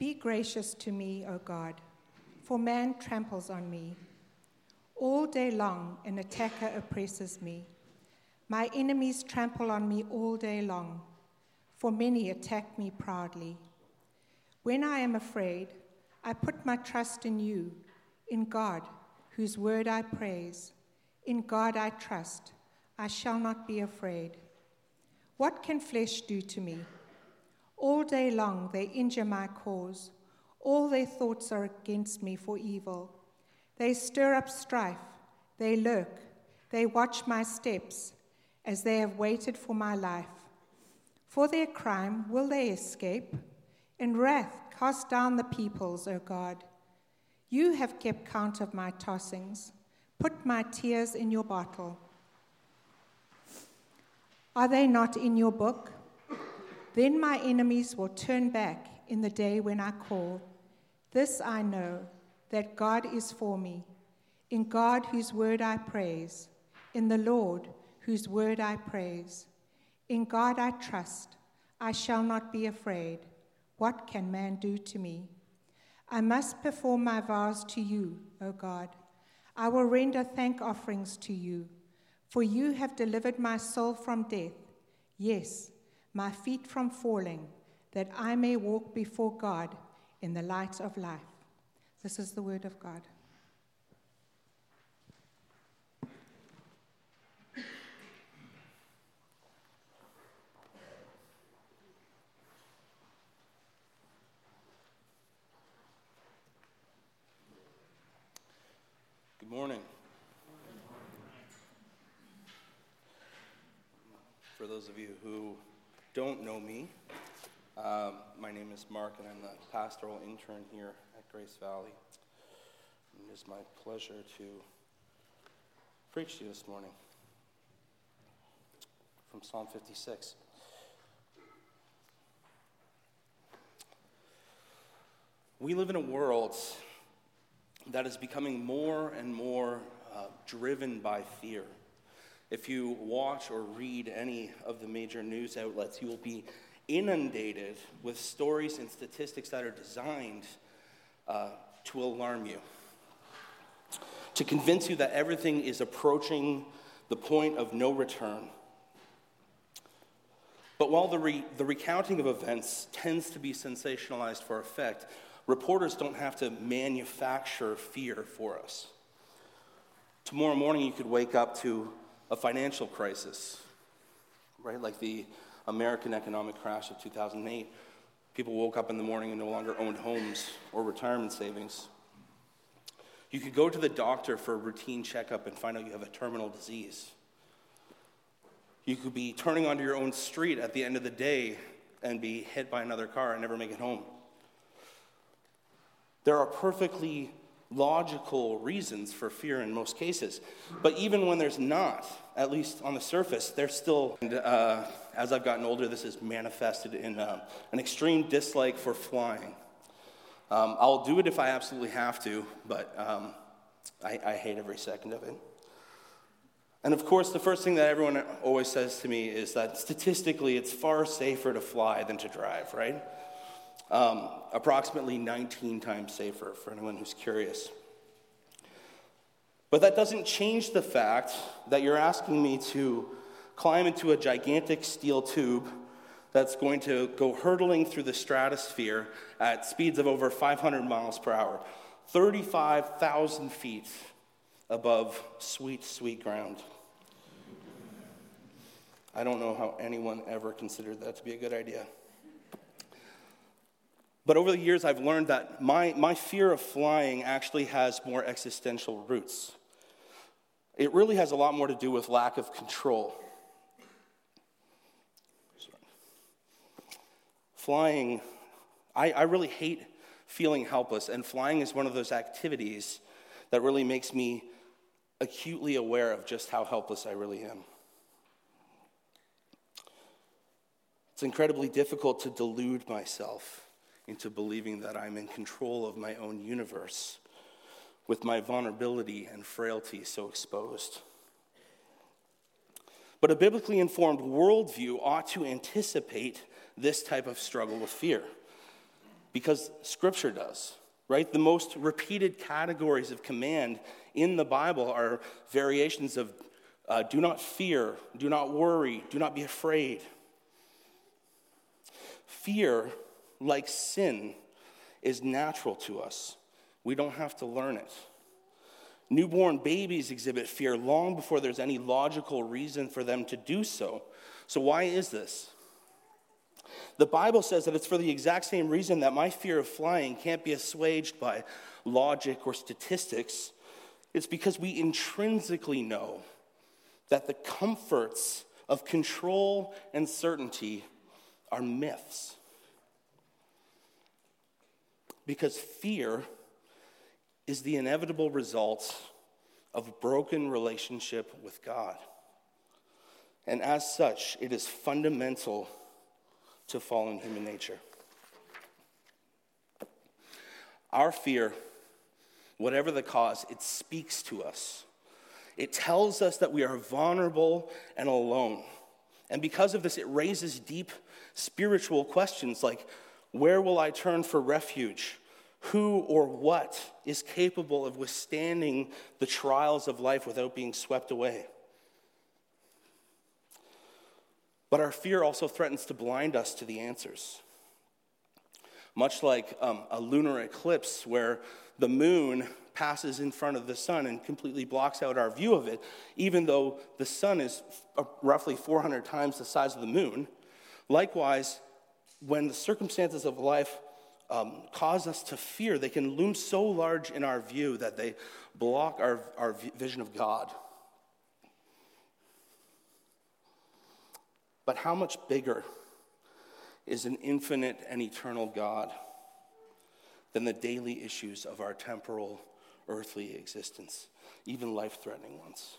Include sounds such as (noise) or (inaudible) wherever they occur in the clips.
Be gracious to me, O God, for man tramples on me. All day long, an attacker oppresses me. My enemies trample on me all day long, for many attack me proudly. When I am afraid, I put my trust in you, in God, whose word I praise. In God I trust. I shall not be afraid. What can flesh do to me? All day long they injure my cause. All their thoughts are against me for evil. They stir up strife. They lurk. They watch my steps as they have waited for my life. For their crime will they escape? In wrath, cast down the peoples, O God. You have kept count of my tossings. Put my tears in your bottle. Are they not in your book? Then my enemies will turn back in the day when I call. This I know, that God is for me. In God, whose word I praise. In the Lord, whose word I praise. In God I trust. I shall not be afraid. What can man do to me? I must perform my vows to you, O God. I will render thank offerings to you, for you have delivered my soul from death. Yes, my feet from falling, that I may walk before God in the light of life. This is the word of God. Good morning. For those of you who don't know me, um, my name is Mark, and I'm the pastoral intern here at Grace Valley. It is my pleasure to preach to you this morning from Psalm 56. We live in a world that is becoming more and more uh, driven by fear. If you watch or read any of the major news outlets, you will be inundated with stories and statistics that are designed uh, to alarm you, to convince you that everything is approaching the point of no return. But while the, re- the recounting of events tends to be sensationalized for effect, reporters don't have to manufacture fear for us. Tomorrow morning, you could wake up to a financial crisis, right? Like the American economic crash of 2008. People woke up in the morning and no longer owned homes or retirement savings. You could go to the doctor for a routine checkup and find out you have a terminal disease. You could be turning onto your own street at the end of the day and be hit by another car and never make it home. There are perfectly logical reasons for fear in most cases. But even when there's not, at least on the surface, there's still, and, uh, as I've gotten older, this is manifested in uh, an extreme dislike for flying. Um, I'll do it if I absolutely have to, but um, I, I hate every second of it. And of course, the first thing that everyone always says to me is that statistically, it's far safer to fly than to drive, right? Um, approximately 19 times safer for anyone who's curious. But that doesn't change the fact that you're asking me to climb into a gigantic steel tube that's going to go hurtling through the stratosphere at speeds of over 500 miles per hour, 35,000 feet above sweet, sweet ground. I don't know how anyone ever considered that to be a good idea. But over the years, I've learned that my, my fear of flying actually has more existential roots. It really has a lot more to do with lack of control. Sorry. Flying, I, I really hate feeling helpless, and flying is one of those activities that really makes me acutely aware of just how helpless I really am. It's incredibly difficult to delude myself into believing that I'm in control of my own universe with my vulnerability and frailty so exposed. But a biblically informed worldview ought to anticipate this type of struggle with fear. Because Scripture does, right? The most repeated categories of command in the Bible are variations of uh, do not fear, do not worry, do not be afraid. Fear, like sin, is natural to us. We don't have to learn it. Newborn babies exhibit fear long before there's any logical reason for them to do so. So, why is this? The Bible says that it's for the exact same reason that my fear of flying can't be assuaged by logic or statistics. It's because we intrinsically know that the comforts of control and certainty are myths. Because fear is the inevitable result of a broken relationship with God. And as such, it is fundamental to fallen human nature. Our fear, whatever the cause, it speaks to us. It tells us that we are vulnerable and alone. And because of this, it raises deep spiritual questions like where will I turn for refuge? Who or what is capable of withstanding the trials of life without being swept away? But our fear also threatens to blind us to the answers. Much like um, a lunar eclipse, where the moon passes in front of the sun and completely blocks out our view of it, even though the sun is uh, roughly 400 times the size of the moon. Likewise, when the circumstances of life um, cause us to fear, they can loom so large in our view that they block our, our vision of God. But how much bigger is an infinite and eternal God than the daily issues of our temporal, earthly existence, even life threatening ones?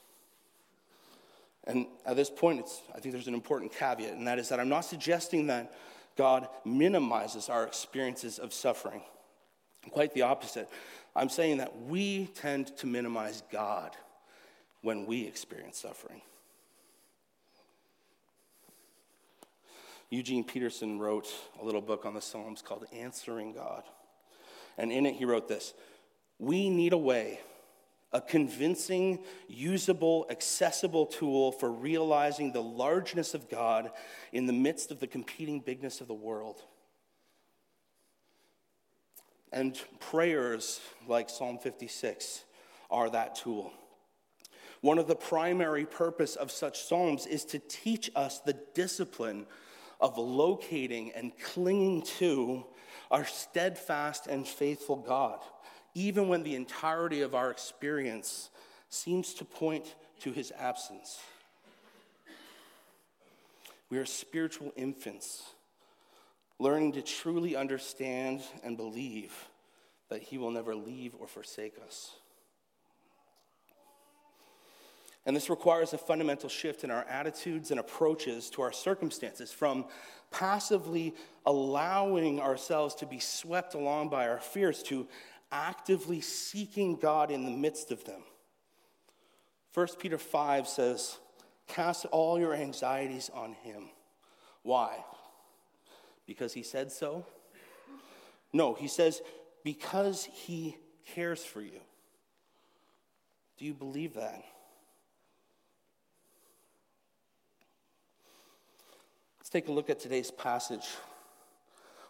And at this point, I think there's an important caveat, and that is that I'm not suggesting that God minimizes our experiences of suffering. Quite the opposite. I'm saying that we tend to minimize God when we experience suffering. Eugene Peterson wrote a little book on the Psalms called Answering God. And in it, he wrote this We need a way, a convincing, usable, accessible tool for realizing the largeness of God in the midst of the competing bigness of the world. And prayers like Psalm 56 are that tool. One of the primary purpose of such psalms is to teach us the discipline of locating and clinging to our steadfast and faithful God, even when the entirety of our experience seems to point to his absence. We are spiritual infants, learning to truly understand and believe that he will never leave or forsake us. And this requires a fundamental shift in our attitudes and approaches to our circumstances from passively allowing ourselves to be swept along by our fears to actively seeking God in the midst of them. 1 Peter 5 says, Cast all your anxieties on him. Why? Because he said so? No, he says, because he cares for you. Do you believe that? Let's take a look at today's passage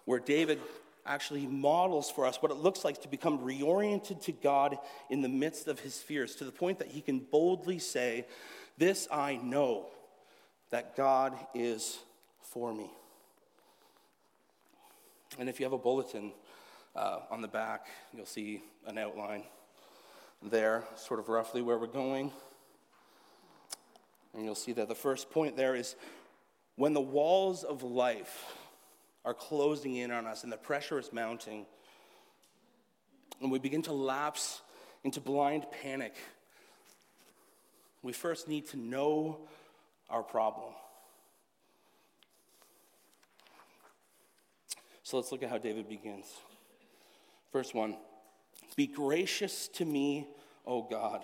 where David actually models for us what it looks like to become reoriented to God in the midst of his fears, to the point that he can boldly say, This I know, that God is for me. And if you have a bulletin uh, on the back, you'll see an outline there, sort of roughly where we're going. And you'll see that the first point there is when the walls of life are closing in on us and the pressure is mounting, and we begin to lapse into blind panic, we first need to know our problem. So let's look at how David begins. First 1 Be gracious to me, O God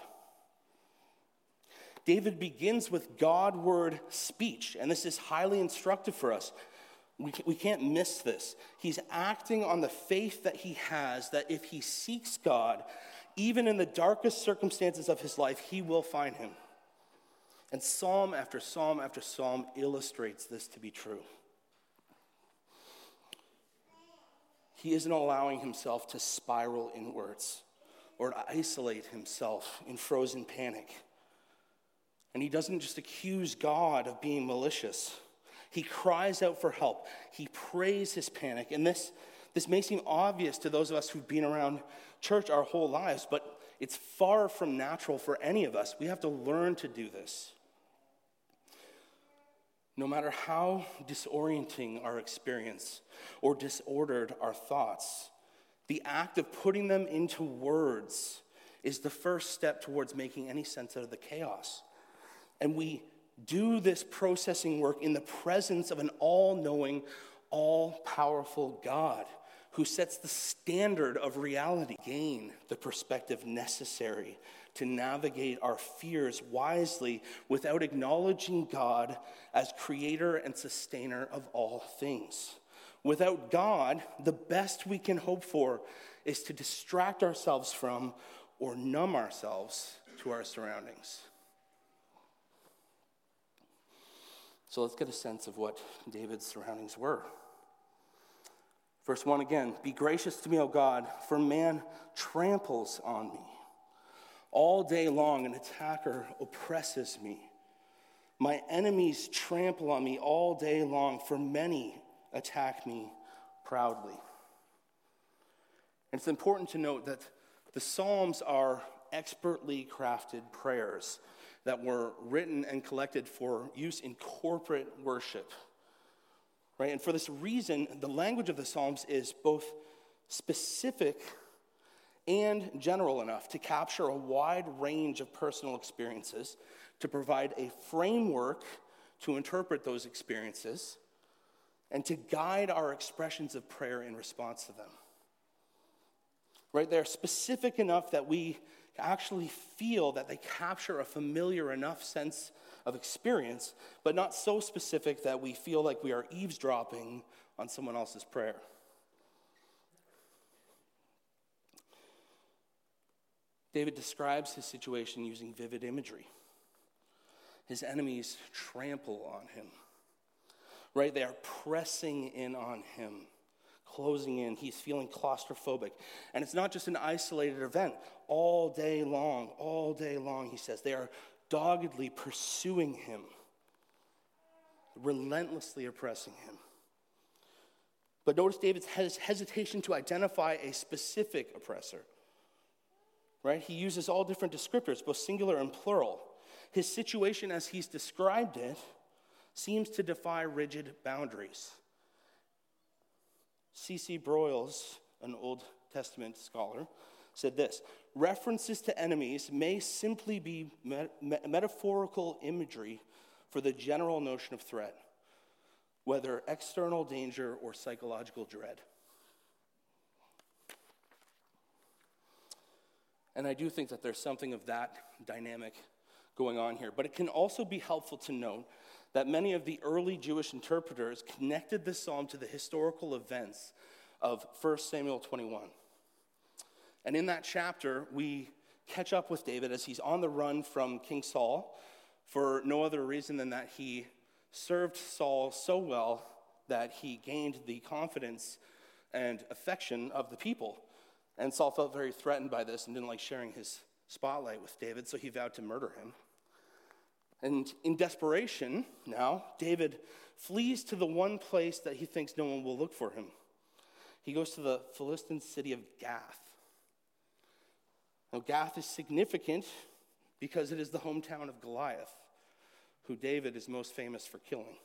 David begins with Godward speech, and this is highly instructive for us. We, we can't miss this. He's acting on the faith that he has that if he seeks God, even in the darkest circumstances of his life, he will find him. And psalm after psalm after psalm illustrates this to be true. He isn't allowing himself to spiral inwards or to isolate himself in frozen panic. And he doesn't just accuse God of being malicious. He cries out for help. He prays his panic. And this, this may seem obvious to those of us who've been around church our whole lives, but it's far from natural for any of us. We have to learn to do this. No matter how disorienting our experience or disordered our thoughts, the act of putting them into words is the first step towards making any sense out of the chaos. And we do this processing work in the presence of an all knowing, all powerful God who sets the standard of reality. Gain the perspective necessary to navigate our fears wisely without acknowledging God as creator and sustainer of all things. Without God, the best we can hope for is to distract ourselves from or numb ourselves to our surroundings. So let's get a sense of what David's surroundings were. Verse 1 again Be gracious to me, O God, for man tramples on me. All day long, an attacker oppresses me. My enemies trample on me all day long, for many attack me proudly. And it's important to note that the Psalms are expertly crafted prayers that were written and collected for use in corporate worship. Right? And for this reason, the language of the Psalms is both specific and general enough to capture a wide range of personal experiences, to provide a framework to interpret those experiences, and to guide our expressions of prayer in response to them. Right? They're specific enough that we actually feel that they capture a familiar enough sense of experience, but not so specific that we feel like we are eavesdropping on someone else's prayer. David describes his situation using vivid imagery. His enemies trample on him, right? They are pressing in on him closing in. He's feeling claustrophobic. And it's not just an isolated event. All day long, all day long, he says, they are doggedly pursuing him, relentlessly oppressing him. But notice David's hesitation to identify a specific oppressor. Right? He uses all different descriptors, both singular and plural. His situation, as he's described it, seems to defy rigid boundaries. C.C. Broyles, an Old Testament scholar, said this references to enemies may simply be metaphorical imagery for the general notion of threat, whether external danger or psychological dread. And I do think that there's something of that dynamic going on here. But it can also be helpful to note that many of the early Jewish interpreters connected this psalm to the historical events of 1 Samuel 21. And in that chapter, we catch up with David as he's on the run from King Saul for no other reason than that he served Saul so well that he gained the confidence and affection of the people. And Saul felt very threatened by this and didn't like sharing his spotlight with David, so he vowed to murder him. And in desperation, now, David flees to the one place that he thinks no one will look for him. He goes to the Philistine city of Gath. Now, Gath is significant because it is the hometown of Goliath, who David is most famous for killing.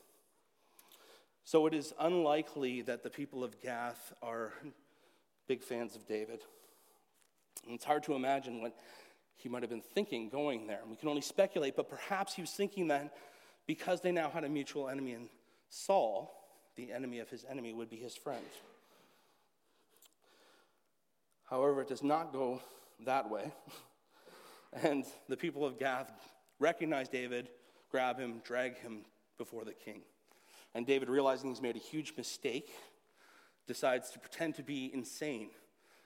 So it is unlikely that the people of Gath are big fans of David. And it's hard to imagine what he might have been thinking going there. We can only speculate, but perhaps he was thinking that because they now had a mutual enemy in Saul, the enemy of his enemy would be his friend. However, it does not go that way. (laughs) And the people of Gath recognize David, grab him, drag him before the king. And David, realizing he's made a huge mistake, decides to pretend to be insane.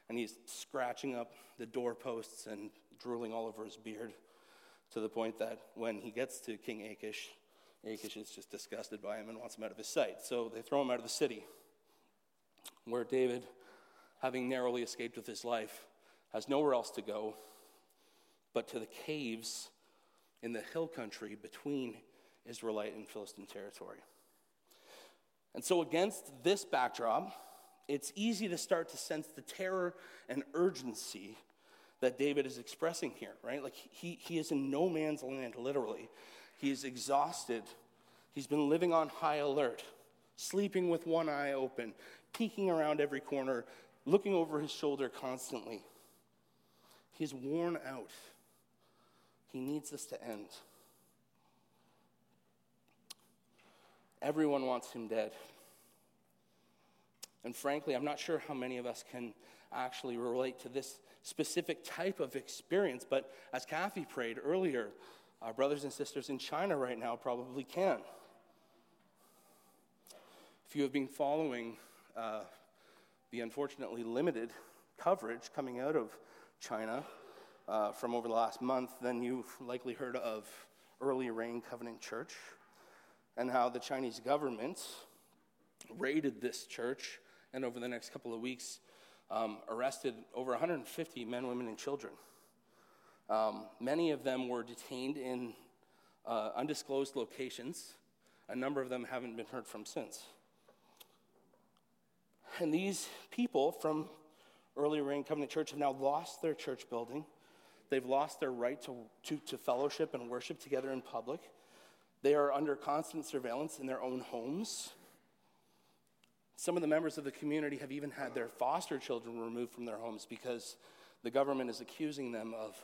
And he's scratching up the doorposts and drooling all over his beard to the point that when he gets to King Achish, Achish is just disgusted by him and wants him out of his sight. So they throw him out of the city, where David, having narrowly escaped with his life, has nowhere else to go but to the caves in the hill country between Israelite and Philistine territory. And so, against this backdrop, it's easy to start to sense the terror and urgency that David is expressing here, right? Like he, he is in no man's land, literally. He is exhausted. He's been living on high alert, sleeping with one eye open, peeking around every corner, looking over his shoulder constantly. He's worn out. He needs this to end. Everyone wants him dead. And frankly, I'm not sure how many of us can actually relate to this specific type of experience, but as Kathy prayed earlier, our brothers and sisters in China right now probably can. If you have been following uh, the unfortunately limited coverage coming out of China uh, from over the last month, then you've likely heard of Early Rain Covenant Church and how the Chinese government raided this church and over the next couple of weeks um, arrested over 150 men, women, and children. Um, many of them were detained in uh, undisclosed locations. A number of them haven't been heard from since. And these people from Early Rain Covenant Church have now lost their church building. They've lost their right to, to, to fellowship and worship together in public. They are under constant surveillance in their own homes. Some of the members of the community have even had their foster children removed from their homes because the government is accusing them of,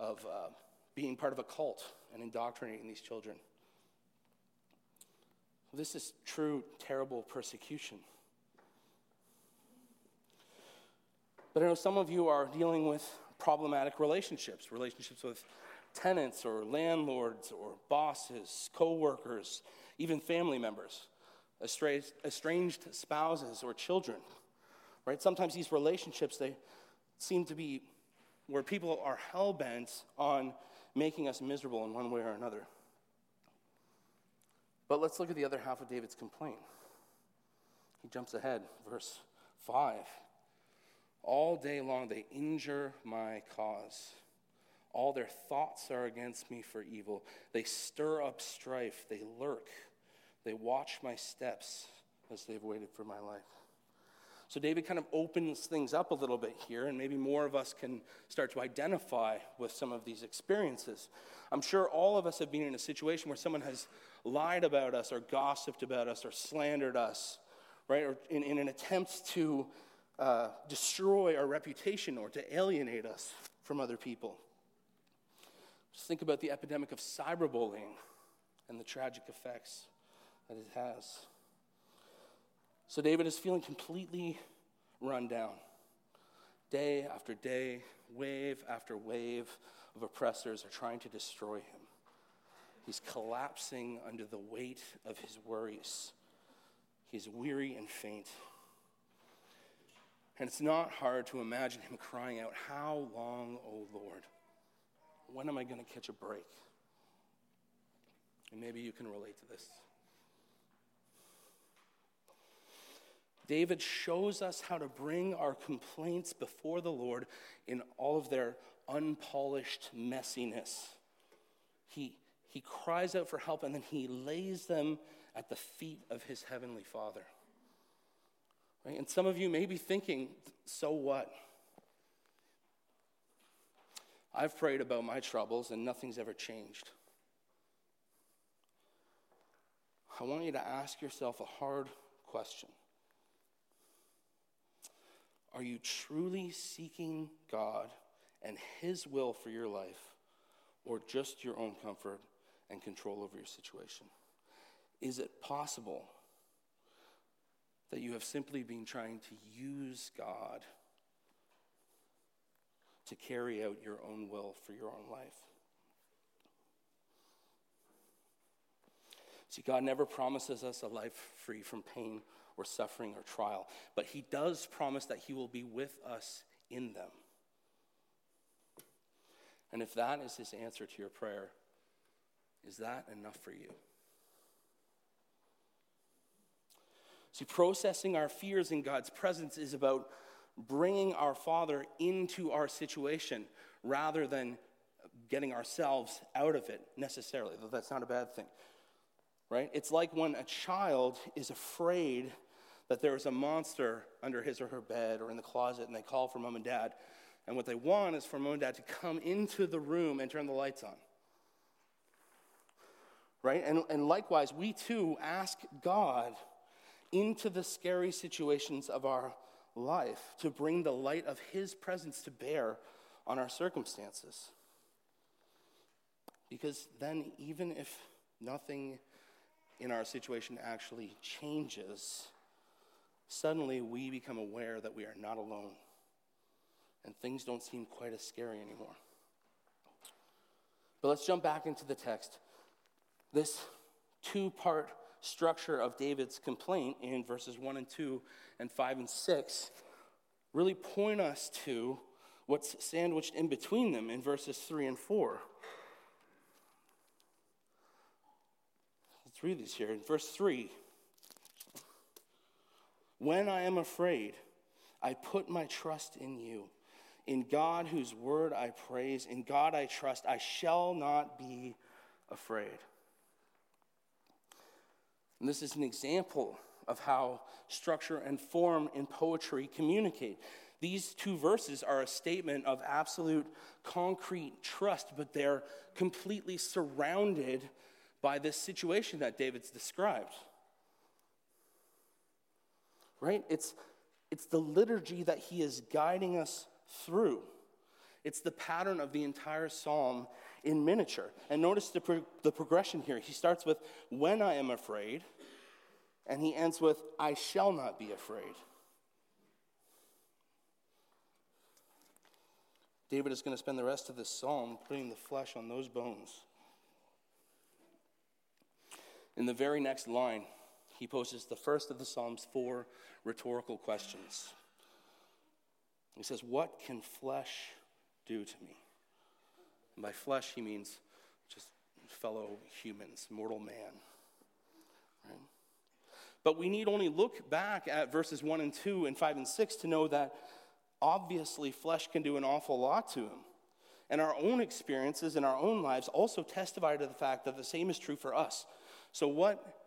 of uh, being part of a cult and indoctrinating these children. This is true, terrible persecution. But I know some of you are dealing with problematic relationships, relationships with tenants or landlords or bosses, co workers, even family members, estranged spouses or children. Right? Sometimes these relationships they seem to be where people are hell bent on making us miserable in one way or another. But let's look at the other half of David's complaint. He jumps ahead, verse 5. All day long they injure my cause. All their thoughts are against me for evil. They stir up strife. They lurk. They watch my steps as they've waited for my life. So David kind of opens things up a little bit here, and maybe more of us can start to identify with some of these experiences. I'm sure all of us have been in a situation where someone has lied about us, or gossiped about us, or slandered us, right? Or in, in an attempt to uh, destroy our reputation or to alienate us from other people. Just think about the epidemic of cyberbullying and the tragic effects that it has. So David is feeling completely run down. Day after day, wave after wave of oppressors are trying to destroy him. He's collapsing under the weight of his worries. He's weary and faint. And it's not hard to imagine him crying out, How long, O Lord? When am I going to catch a break? And maybe you can relate to this. David shows us how to bring our complaints before the Lord in all of their unpolished messiness. He, he cries out for help and then he lays them at the feet of his heavenly Father. Right? And some of you may be thinking, so what? I've prayed about my troubles and nothing's ever changed. I want you to ask yourself a hard question. Are you truly seeking God and His will for your life, or just your own comfort and control over your situation? Is it possible that you have simply been trying to use God to carry out your own will for your own life. See, God never promises us a life free from pain or suffering or trial, but He does promise that He will be with us in them. And if that is His answer to your prayer, is that enough for you? See, processing our fears in God's presence is about bringing our Father into our situation rather than getting ourselves out of it necessarily, though that's not a bad thing. Right? It's like when a child is afraid that there is a monster under his or her bed or in the closet and they call for mom and dad. And what they want is for mom and dad to come into the room and turn the lights on. Right? And, and likewise, we too ask God into the scary situations of our life to bring the light of His presence to bear on our circumstances. Because then, even if nothing in our situation actually changes, suddenly we become aware that we are not alone and things don't seem quite as scary anymore. But let's jump back into the text. This two part structure of David's complaint in verses 1 and 2 and 5 and 6 really point us to what's sandwiched in between them in verses 3 and 4. Let's read these here. In verse 3 When I am afraid, I put my trust in you. In God, whose word I praise, in God I trust, I shall not be afraid. And this is an example of how structure and form in poetry communicate. These two verses are a statement of absolute concrete trust, but they're completely surrounded by this situation that David's described. Right? It's, it's the liturgy that he is guiding us through. It's the pattern of the entire psalm in miniature. And notice the, pro- the progression here. He starts with, When I am afraid, and he ends with, I shall not be afraid. David is going to spend the rest of this psalm putting the flesh on those bones. In the very next line, he poses the first of the psalm's four rhetorical questions. He says, What can flesh do to me? And by flesh, he means just fellow humans, mortal man. Right? But we need only look back at verses 1 and 2 and 5 and 6 to know that obviously flesh can do an awful lot to him. And our own experiences in our own lives also testify to the fact that the same is true for us. So, what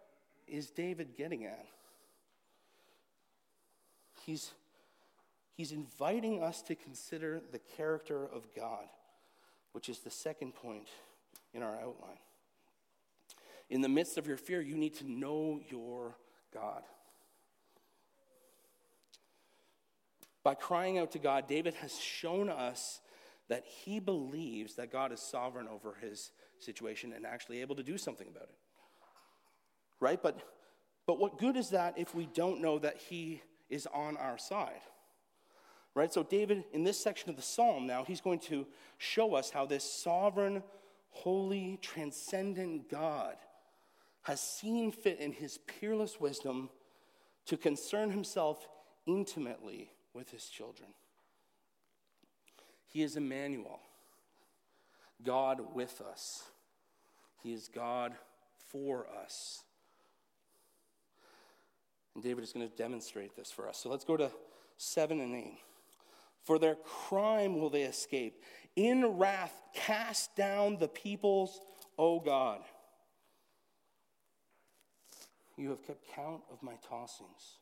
is David getting at? He's, he's inviting us to consider the character of God which is the second point in our outline. In the midst of your fear, you need to know your God. By crying out to God, David has shown us that he believes that God is sovereign over his situation and actually able to do something about it. Right? But, but what good is that if we don't know that he is on our side? Right? So, David, in this section of the psalm now, he's going to show us how this sovereign, holy, transcendent God has seen fit in his peerless wisdom to concern himself intimately with his children. He is Emmanuel, God with us. He is God for us. And David is going to demonstrate this for us. So let's go to 7 and 8. For their crime will they escape. In wrath, cast down the peoples, O God. You have kept count of my tossings.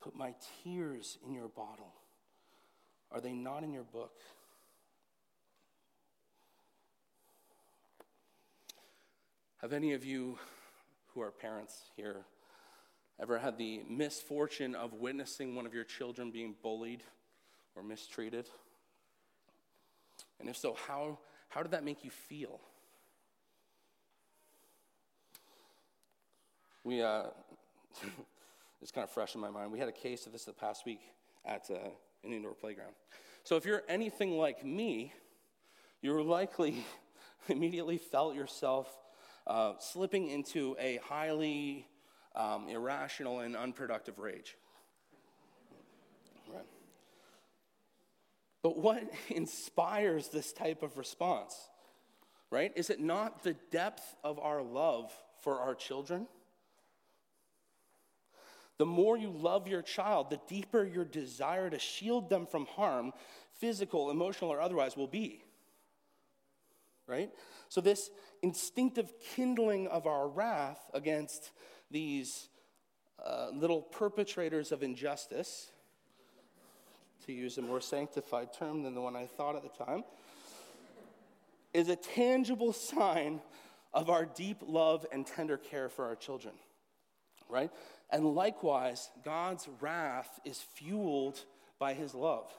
Put my tears in your bottle. Are they not in your book? Have any of you who are parents here ever had the misfortune of witnessing one of your children being bullied or mistreated? And if so, how, how did that make you feel? We, uh, (laughs) it's kind of fresh in my mind. We had a case of this the past week at uh, an indoor playground. So if you're anything like me, you're likely (laughs) immediately felt yourself uh, slipping into a highly um, irrational and unproductive rage. Right. But what (laughs) inspires this type of response? Right? Is it not the depth of our love for our children? The more you love your child, the deeper your desire to shield them from harm, physical, emotional, or otherwise, will be. Right? So, this instinctive kindling of our wrath against these uh, little perpetrators of injustice, to use a more sanctified term than the one I thought at the time, is a tangible sign of our deep love and tender care for our children right? And likewise, God's wrath is fueled by his love.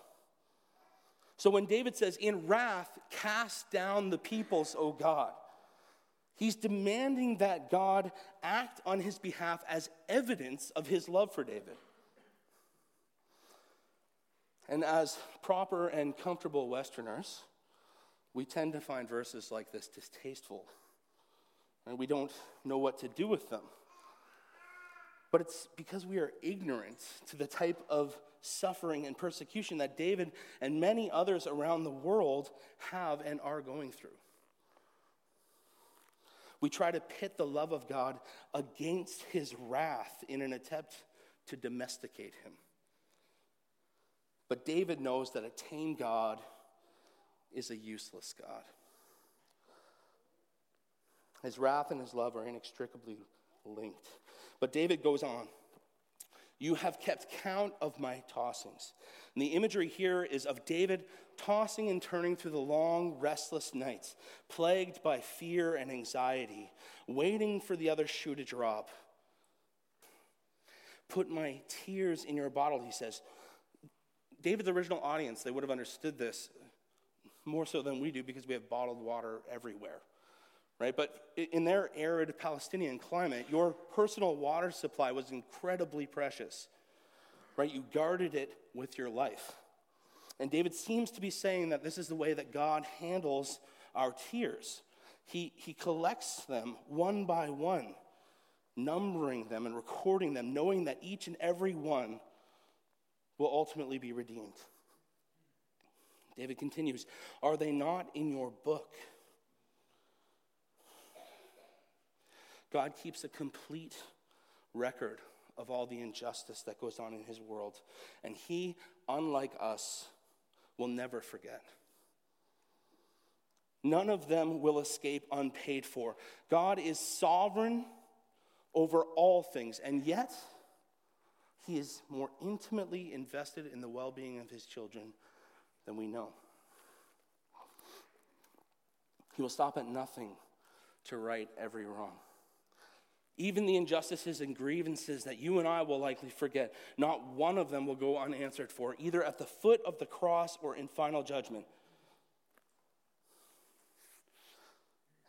So when David says, In wrath, cast down the peoples, O God, he's demanding that God act on his behalf as evidence of his love for David. And as proper and comfortable Westerners, we tend to find verses like this distasteful, and we don't know what to do with them but it's because we are ignorant to the type of suffering and persecution that David and many others around the world have and are going through. We try to pit the love of God against his wrath in an attempt to domesticate him. But David knows that a tame God is a useless God. His wrath and his love are inextricably linked. But David goes on. You have kept count of my tossings. And the imagery here is of David tossing and turning through the long, restless nights, plagued by fear and anxiety, waiting for the other shoe to drop. Put my tears in your bottle, he says. David's original audience, they would have understood this more so than we do because we have bottled water everywhere right? But in their arid Palestinian climate, your personal water supply was incredibly precious, right? You guarded it with your life. And David seems to be saying that this is the way that God handles our tears. He, he collects them one by one, numbering them and recording them, knowing that each and every one will ultimately be redeemed. David continues Are they not in your book? God keeps a complete record of all the injustice that goes on in his world. And he, unlike us, will never forget. None of them will escape unpaid for. God is sovereign over all things, and yet he is more intimately invested in the well being of his children than we know. He will stop at nothing to right every wrong. Even the injustices and grievances that you and I will likely forget, not one of them will go unanswered for, either at the foot of the cross or in final judgment.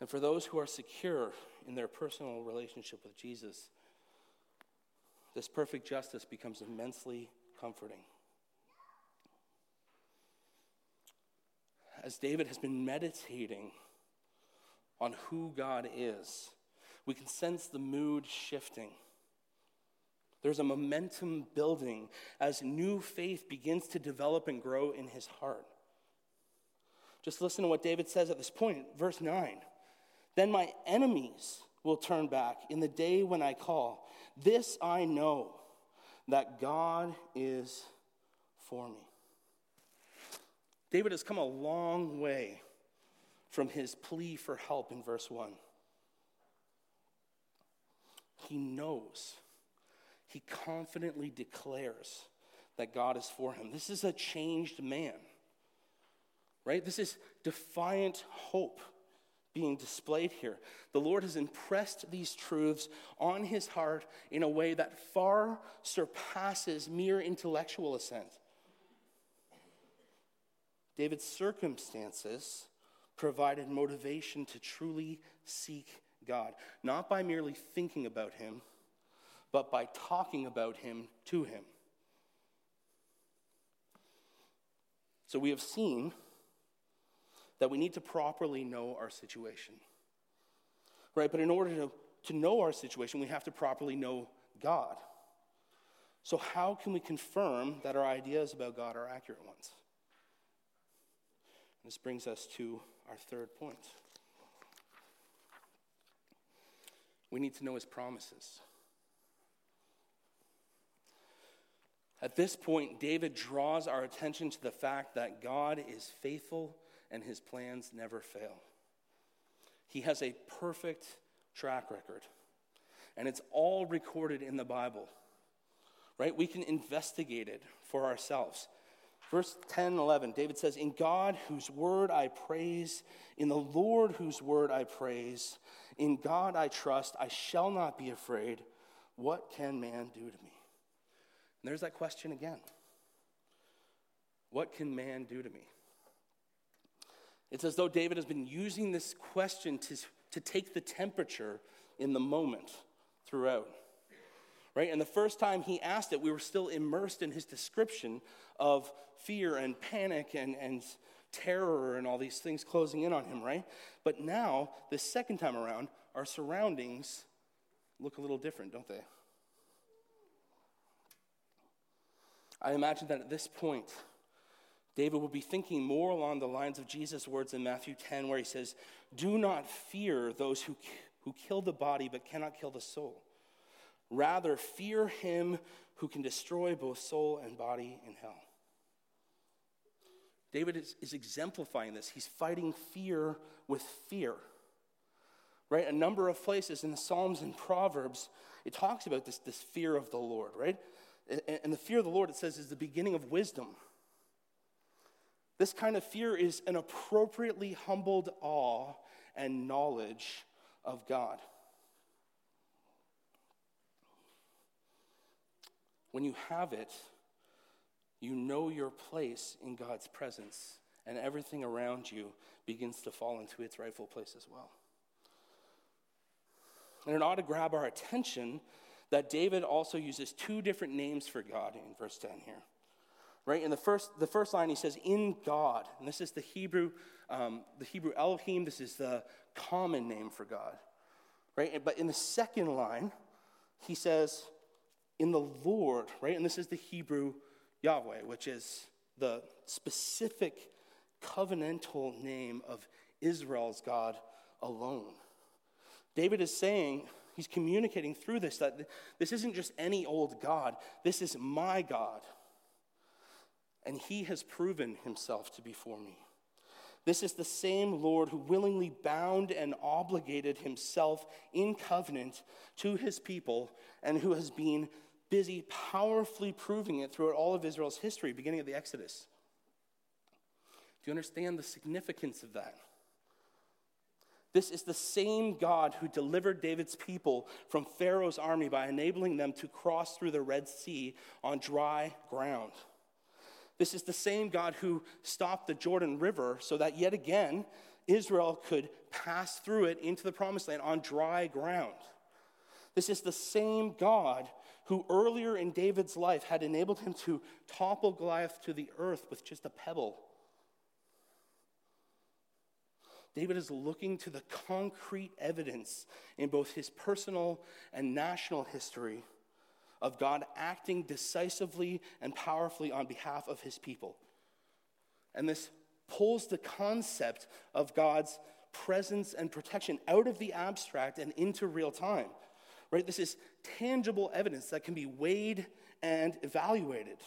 And for those who are secure in their personal relationship with Jesus, this perfect justice becomes immensely comforting. As David has been meditating on who God is, we can sense the mood shifting. There's a momentum building as new faith begins to develop and grow in his heart. Just listen to what David says at this point, verse 9. Then my enemies will turn back in the day when I call. This I know, that God is for me. David has come a long way from his plea for help in verse 1. He knows. He confidently declares that God is for him. This is a changed man, right? This is defiant hope being displayed here. The Lord has impressed these truths on his heart in a way that far surpasses mere intellectual assent. David's circumstances provided motivation to truly seek God, not by merely thinking about Him, but by talking about Him to Him. So we have seen that we need to properly know our situation. right? But in order to, to know our situation, we have to properly know God. So, how can we confirm that our ideas about God are accurate ones? This brings us to our third point. We need to know his promises. At this point, David draws our attention to the fact that God is faithful and his plans never fail. He has a perfect track record, and it's all recorded in the Bible, right? We can investigate it for ourselves. Verse 10 11, David says, In God whose word I praise, in the Lord whose word I praise, in God I trust, I shall not be afraid. What can man do to me? And there's that question again. What can man do to me? It's as though David has been using this question to, to take the temperature in the moment throughout right? And the first time he asked it, we were still immersed in his description of fear and panic and, and terror and all these things closing in on him, right? But now, the second time around, our surroundings look a little different, don't they? I imagine that at this point, David would be thinking more along the lines of Jesus' words in Matthew 10, where he says, Do not fear those who, who kill the body but cannot kill the soul. Rather, fear him who can destroy both soul and body in hell. David is, is, exemplifying this. He's fighting fear with fear. Right? A number of places in the Psalms and Proverbs, it talks about this, this fear of the Lord, right? And, and the fear of the Lord, it says, is the beginning of wisdom. This kind of fear is an appropriately humbled awe and knowledge of God. When you have it, you know your place in God's presence, and everything around you begins to fall into its rightful place as well. And it ought to grab our attention that David also uses two different names for God in verse 10 here. Right? In the first, the first line, he says, in God. And this is the Hebrew, um, the Hebrew Elohim. This is the common name for God. Right? But in the second line, he says, in the Lord, right? And this is the Hebrew Yahweh, which is the specific covenantal name of Israel's God alone. David is saying, he's communicating through this that this isn't just any old God, this is my God. And he has proven himself to be for me. This is the same Lord who willingly bound and obligated himself in covenant to his people and who has been busy powerfully proving it throughout all of Israel's history, beginning at the Exodus. Do you understand the significance of that? This is the same God who delivered David's people from Pharaoh's army by enabling them to cross through the Red Sea on dry ground. This is the same God who stopped the Jordan River so that yet again Israel could pass through it into the promised land on dry ground. This is the same God who earlier in David's life had enabled him to topple Goliath to the earth with just a pebble. David is looking to the concrete evidence in both his personal and national history of God acting decisively and powerfully on behalf of his people. And this pulls the concept of God's presence and protection out of the abstract and into real time right? This is tangible evidence that can be weighed and evaluated.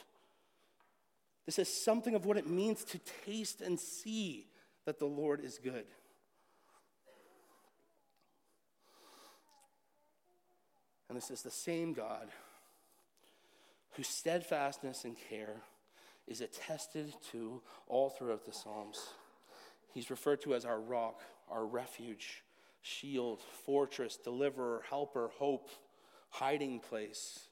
This is something of what it means to taste and see that the Lord is good. And this is the same God whose steadfastness and care is attested to all throughout the Psalms. He's referred to as our rock, our refuge, shield, fortress, deliverer, helper, hope, hiding place.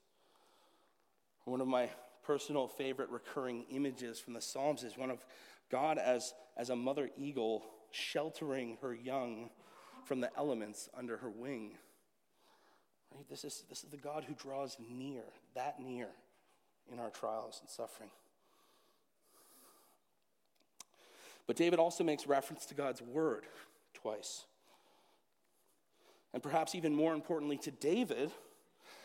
One of my personal favorite recurring images from the Psalms is one of God as, as a mother eagle sheltering her young from the elements under her wing. Right? This, is, this is the God who draws near, that near, in our trials and suffering. But David also makes reference to God's word twice. And perhaps even more importantly to David,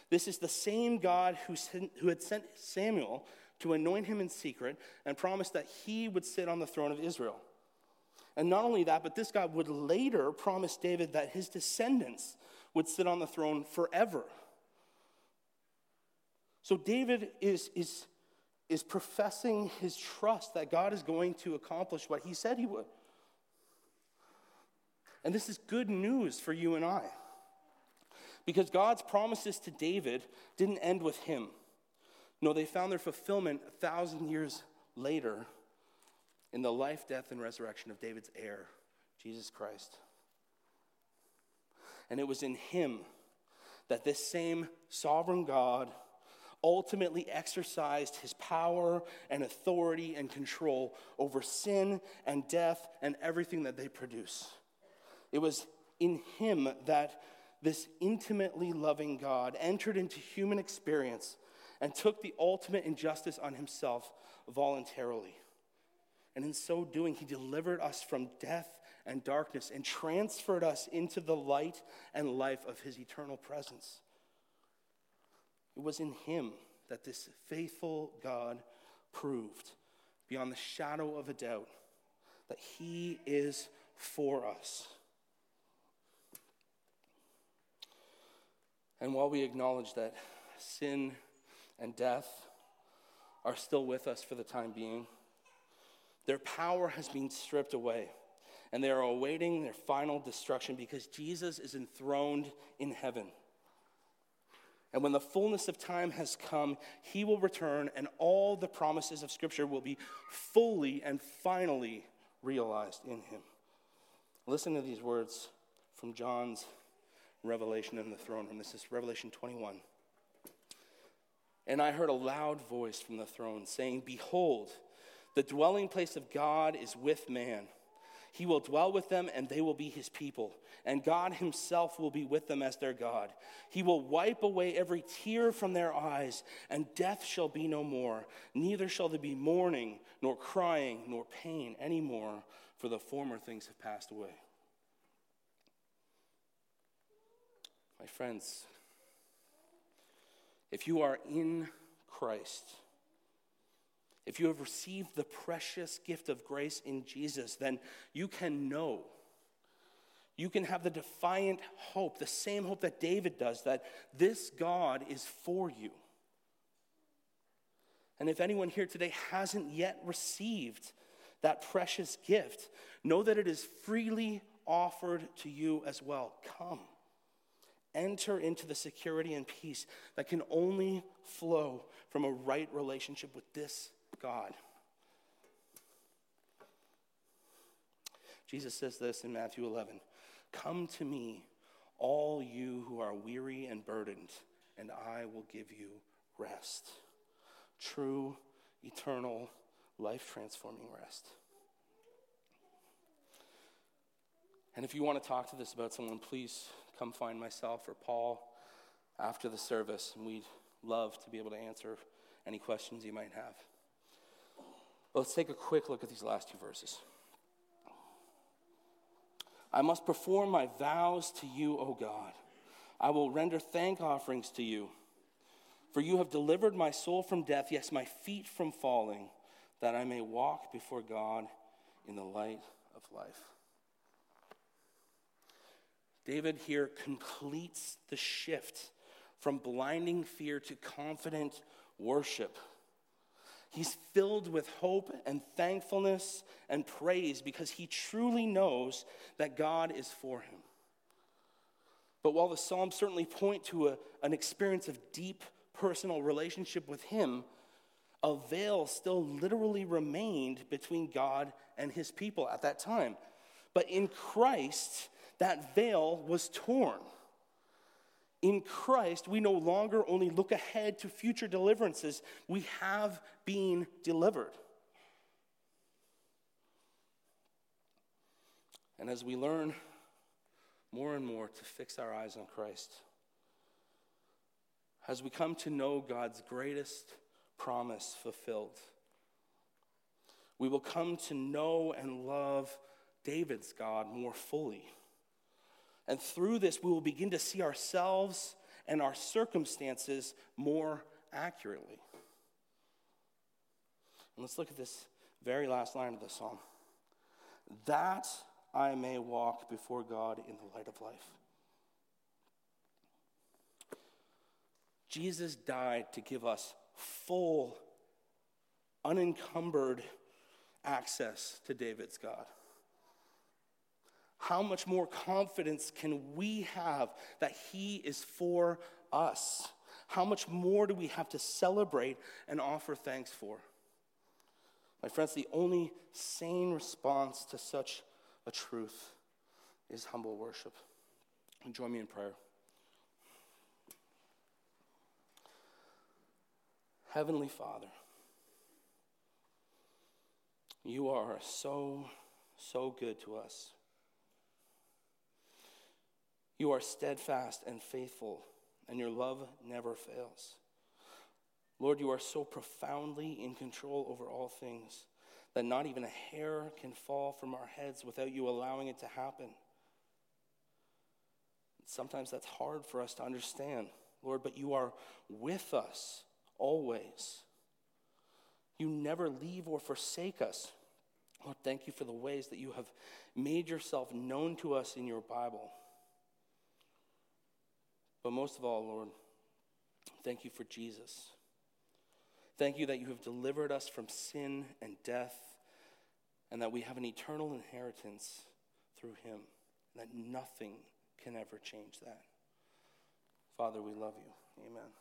this is the same God who, sent, who had sent Samuel to anoint him in secret and promised that he would sit on the throne of Israel. And not only that, but this God would later promise David that his descendants would sit on the throne forever. So David is, is, is professing his trust that God is going to accomplish what he said he would. And this is good news for you and I. Because God's promises to David didn't end with him. No, they found their fulfillment a thousand years later in the life, death, and resurrection of David's heir, Jesus Christ. And it was in him that this same sovereign God ultimately exercised his power and authority and control over sin and death and everything that they produce. It was in him that this intimately loving God entered into human experience and took the ultimate injustice on himself voluntarily. And in so doing, he delivered us from death and darkness and transferred us into the light and life of his eternal presence. It was in him that this faithful God proved, beyond the shadow of a doubt, that he is for us. And while we acknowledge that sin and death are still with us for the time being, their power has been stripped away, and they are awaiting their final destruction because Jesus is enthroned in heaven. And when the fullness of time has come, he will return, and all the promises of Scripture will be fully and finally realized in him. Listen to these words from John's revelation in the throne room. This is Revelation 21. And I heard a loud voice from the throne saying, Behold, the dwelling place of God is with man. He will dwell with them, and they will be his people. And God himself will be with them as their God. He will wipe away every tear from their eyes, and death shall be no more. Neither shall there be mourning, nor crying, nor pain anymore, for the former things have passed away. My friends, if you are in Christ, if you have received the precious gift of grace in Jesus, then you can know. You can have the defiant hope, the same hope that David does, that this God is for you. And if anyone here today hasn't yet received that precious gift, know that it is freely offered to you as well. Come enter into the security and peace that can only flow from a right relationship with this God. Jesus says this in Matthew 11 Come to me, all you who are weary and burdened, and I will give you rest. True, eternal, life transforming rest. And if you want to talk to this about someone, please come find myself or Paul after the service, and we'd love to be able to answer any questions you might have. But let's take a quick look at these last two verses. I must perform my vows to you, O God. I will render thank offerings to you. For you have delivered my soul from death, yes, my feet from falling, that I may walk before God in the light of life. David here completes the shift from blinding fear to confident worship. He's filled with hope and thankfulness and praise because he truly knows that God is for him. But while the Psalms certainly point to a, an experience of deep personal relationship with him, a veil still literally remained between God and his people at that time. But in Christ, that veil was torn. In Christ, we no longer only look ahead to future deliverances, we have been delivered. And as we learn more and more to fix our eyes on Christ, as we come to know God's greatest promise fulfilled, we will come to know and love David's God more fully And through this, we will begin to see ourselves and our circumstances more accurately. And let's look at this very last line of the psalm that I may walk before God in the light of life. Jesus died to give us full, unencumbered access to David's God. How much more confidence can we have that He is for us? How much more do we have to celebrate and offer thanks for? My friends, the only sane response to such a truth is humble worship. And join me in prayer. Heavenly Father, you are so, so good to us. You are steadfast and faithful, and your love never fails. Lord, you are so profoundly in control over all things that not even a hair can fall from our heads without you allowing it to happen. Sometimes that's hard for us to understand, Lord, but you are with us always. You never leave or forsake us. Lord, thank you for the ways that you have made yourself known to us in your Bible. But most of all, Lord, thank you for Jesus. Thank you that you have delivered us from sin and death, and that we have an eternal inheritance through him, and that nothing can ever change that. Father, we love you. Amen.